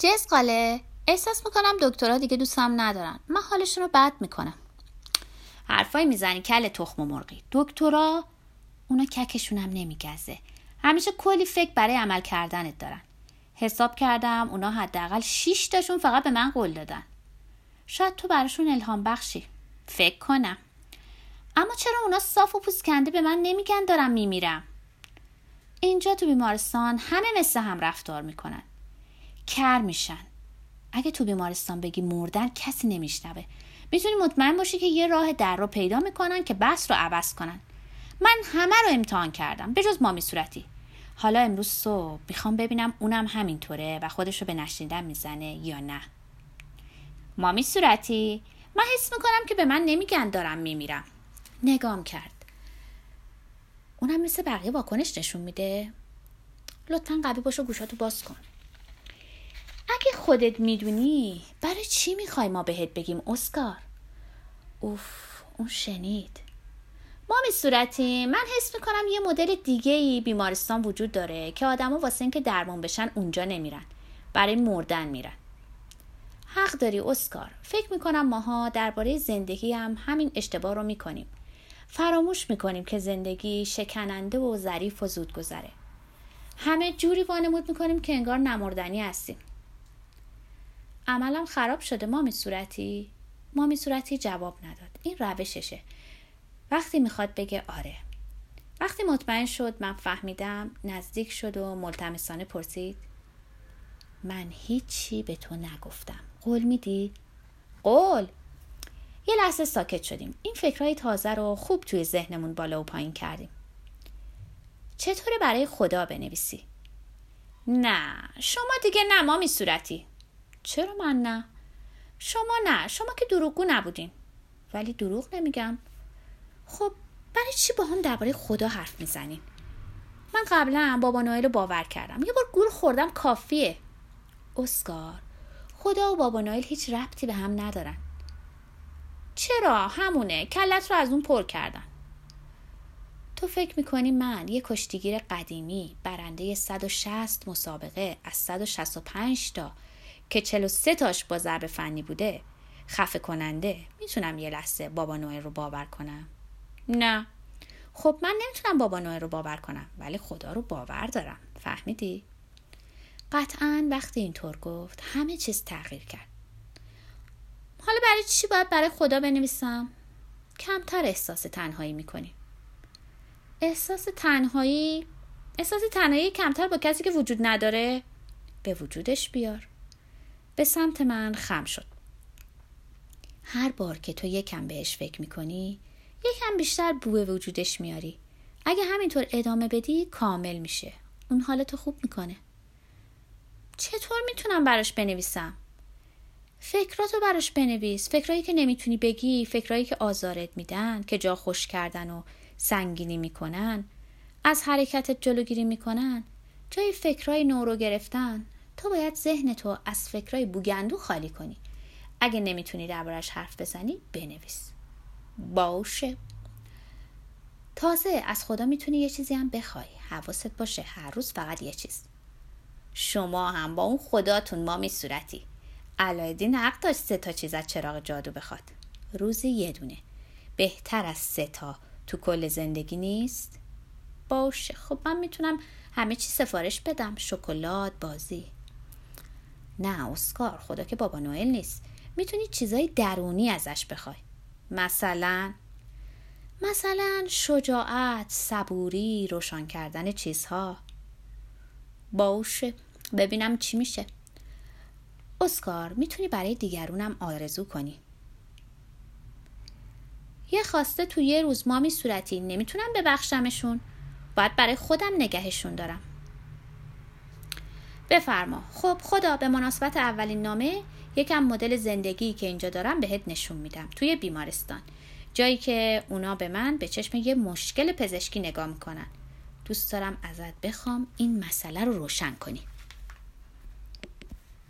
جزقاله احساس می‌کنم دکترها دیگه دوستم ندارن. من حالشون رو بد می‌کنم. حرفایی می‌زنی کل تخم و مرغی. دکترا اونا ککشونم نمیگزه. همیشه کلی فکر برای عمل کردنت دارن. حساب کردم اونا حداقل 6 تاشون فقط به من قول دادن. شاید تو براشون الهام بخشی. فکر کنم. اما چرا اونا صاف و پوسکنده به من نمیگن دارم میمیرم؟ اینجا تو بیمارستان همه مثل هم رفتار می‌کنن. کر میشن. اگه تو بیمارستان بگی مردن کسی نمیشنوه. می‌تونی مطمئن باشی که یه راه در رو پیدا می‌کنن که بس رو عوض کنن. من همه رو امتحان کردم به جز مامی صورتی. حالا امروز صبح می‌خوام ببینم اونم همینطوره و خودش رو به نشنیدن می‌زنه یا نه. مامی صورتی من حس می‌کنم که به من نمیگن دارم میمیرم. نگام کرد. اونم مثل بقیه واکنش نشون میده. لطفا قوی باش و گوشاتو باز کن. اگه خودت می‌دونی برای چی می‌خوای ما بهت بگیم اسکار؟ اوف اون شنید. مامی صورتی من حس می‌کنم یه مدل دیگه ای بیمارستان وجود داره که آدما واسه اینکه درمان بشن اونجا نمیرن. برای مردن میرن. حق داری اسکار. فکر می‌کنم ماها درباره زندگی هم همین اشتباه رو می‌کنیم. فراموش می‌کنیم که زندگی شکننده و ظریف و زود گذره همه جوری وانمود می‌کنیم که انگار نمردنی هستیم. عملم خراب شده مامی صورتی؟ مامی صورتی جواب نداد. این روششه. وقتی می‌خواد بگه آره. وقتی مطمئن شد من فهمیدم نزدیک شد و ملتمسانه پرسید. من هیچی به تو نگفتم. قول میدی؟ قول! یه لحظه ساکت شدیم. این فکرهای تازه رو خوب توی ذهنمون بالا و پایین کردیم. چطوره برای خدا بنویسی؟ نه شما دیگه نه مامی صورتی. چرا من نه؟ شما نه. شما که دروغگو نبودین. ولی دروغ نمیگم. خب برای چی با هم درباره خدا حرف می‌زنین؟ من قبلا بابا نوئل رو باور کردم. یه بار گول خوردم کافیه. اسکار. خدا و بابا نوئل هیچ ربطی به هم ندارن. چرا؟ همونه. کلت رو از اون پر کردن. تو فکر می‌کنی من یه کشتیگیر قدیمی برنده 160 مسابقه از 165 تا که 43 تاش با ضرب فنی بوده. خفه کننده. می‌تونم یه لحظه بابا نوئل رو باور کنم؟ نه. خب من نمی‌تونم بابا نوئل رو باور کنم ولی خدا رو باور دارم. فهمیدی؟ قطعا وقتی اینطور گفت همه چیز تغییر کرد. حالا برای چی باید برای خدا بنویسم؟ کمتر احساس تنهایی می‌کنیم احساس تنهایی؟ احساس تنهایی کمتر با کسی که وجود نداره؟ به وجودش بیار. به سمت من خم شد. هر بار که تو یکم بهش فکر می‌کنی یکم بیشتر بوه وجودش میاری. اگه همینطور ادامه بدی کامل میشه. اون حالتو خوب می‌کنه. چطور می‌تونم براش بنویسم؟ فکراتو براش بنویس. فکرایی که نمی‌تونی بگی فکرایی که آزارت میدن که جا خوش کردن و سنگینی می‌کنن از حرکتت جلوگیری می‌کنن جای فکرای نو رو گرفتن. تو باید ذهن تو از فکرای بوگندو خالی کنی. اگه نمی‌تونی دربارش حرف بزنی بنویس. باشه. تازه از خدا می‌تونی یه چیزی هم بخوای. حواست باشه هر روز فقط یه چیز. شما هم با اون خداتون مامی صورتی. علایدین حق داشت سه تا چیز از چراغ جادو بخواد. روزی یه دونه. بهتر از سه تا. تو کل زندگی نیست؟ باشه. خب من می‌تونم همه چی سفارش بدم. شکلات بازی. نه اسکار خدا که بابا نوئل نیست. می‌تونی چیزای درونی ازش بخوای. مثلا؟ مثلا شجاعت صبوری روشن کردن چیزها. باشه ببینم چی میشه. اسکار می‌تونی برای دیگرونم آرزو کنی. یه خواسته تو یه روز مامی صورتی نمی‌تونم ببخشمشون. باید برای خودم نگهشون دارم. بفرما. خب خدا به مناسبت اولین نامه یکم مدل زندگی که اینجا دارم بهت نشون میدم. توی بیمارستان. جایی که اونا به من به چشم یه مشکل پزشکی نگاه می‌کنن. دوست دارم ازت بخوام این مسئله رو روشن کنی.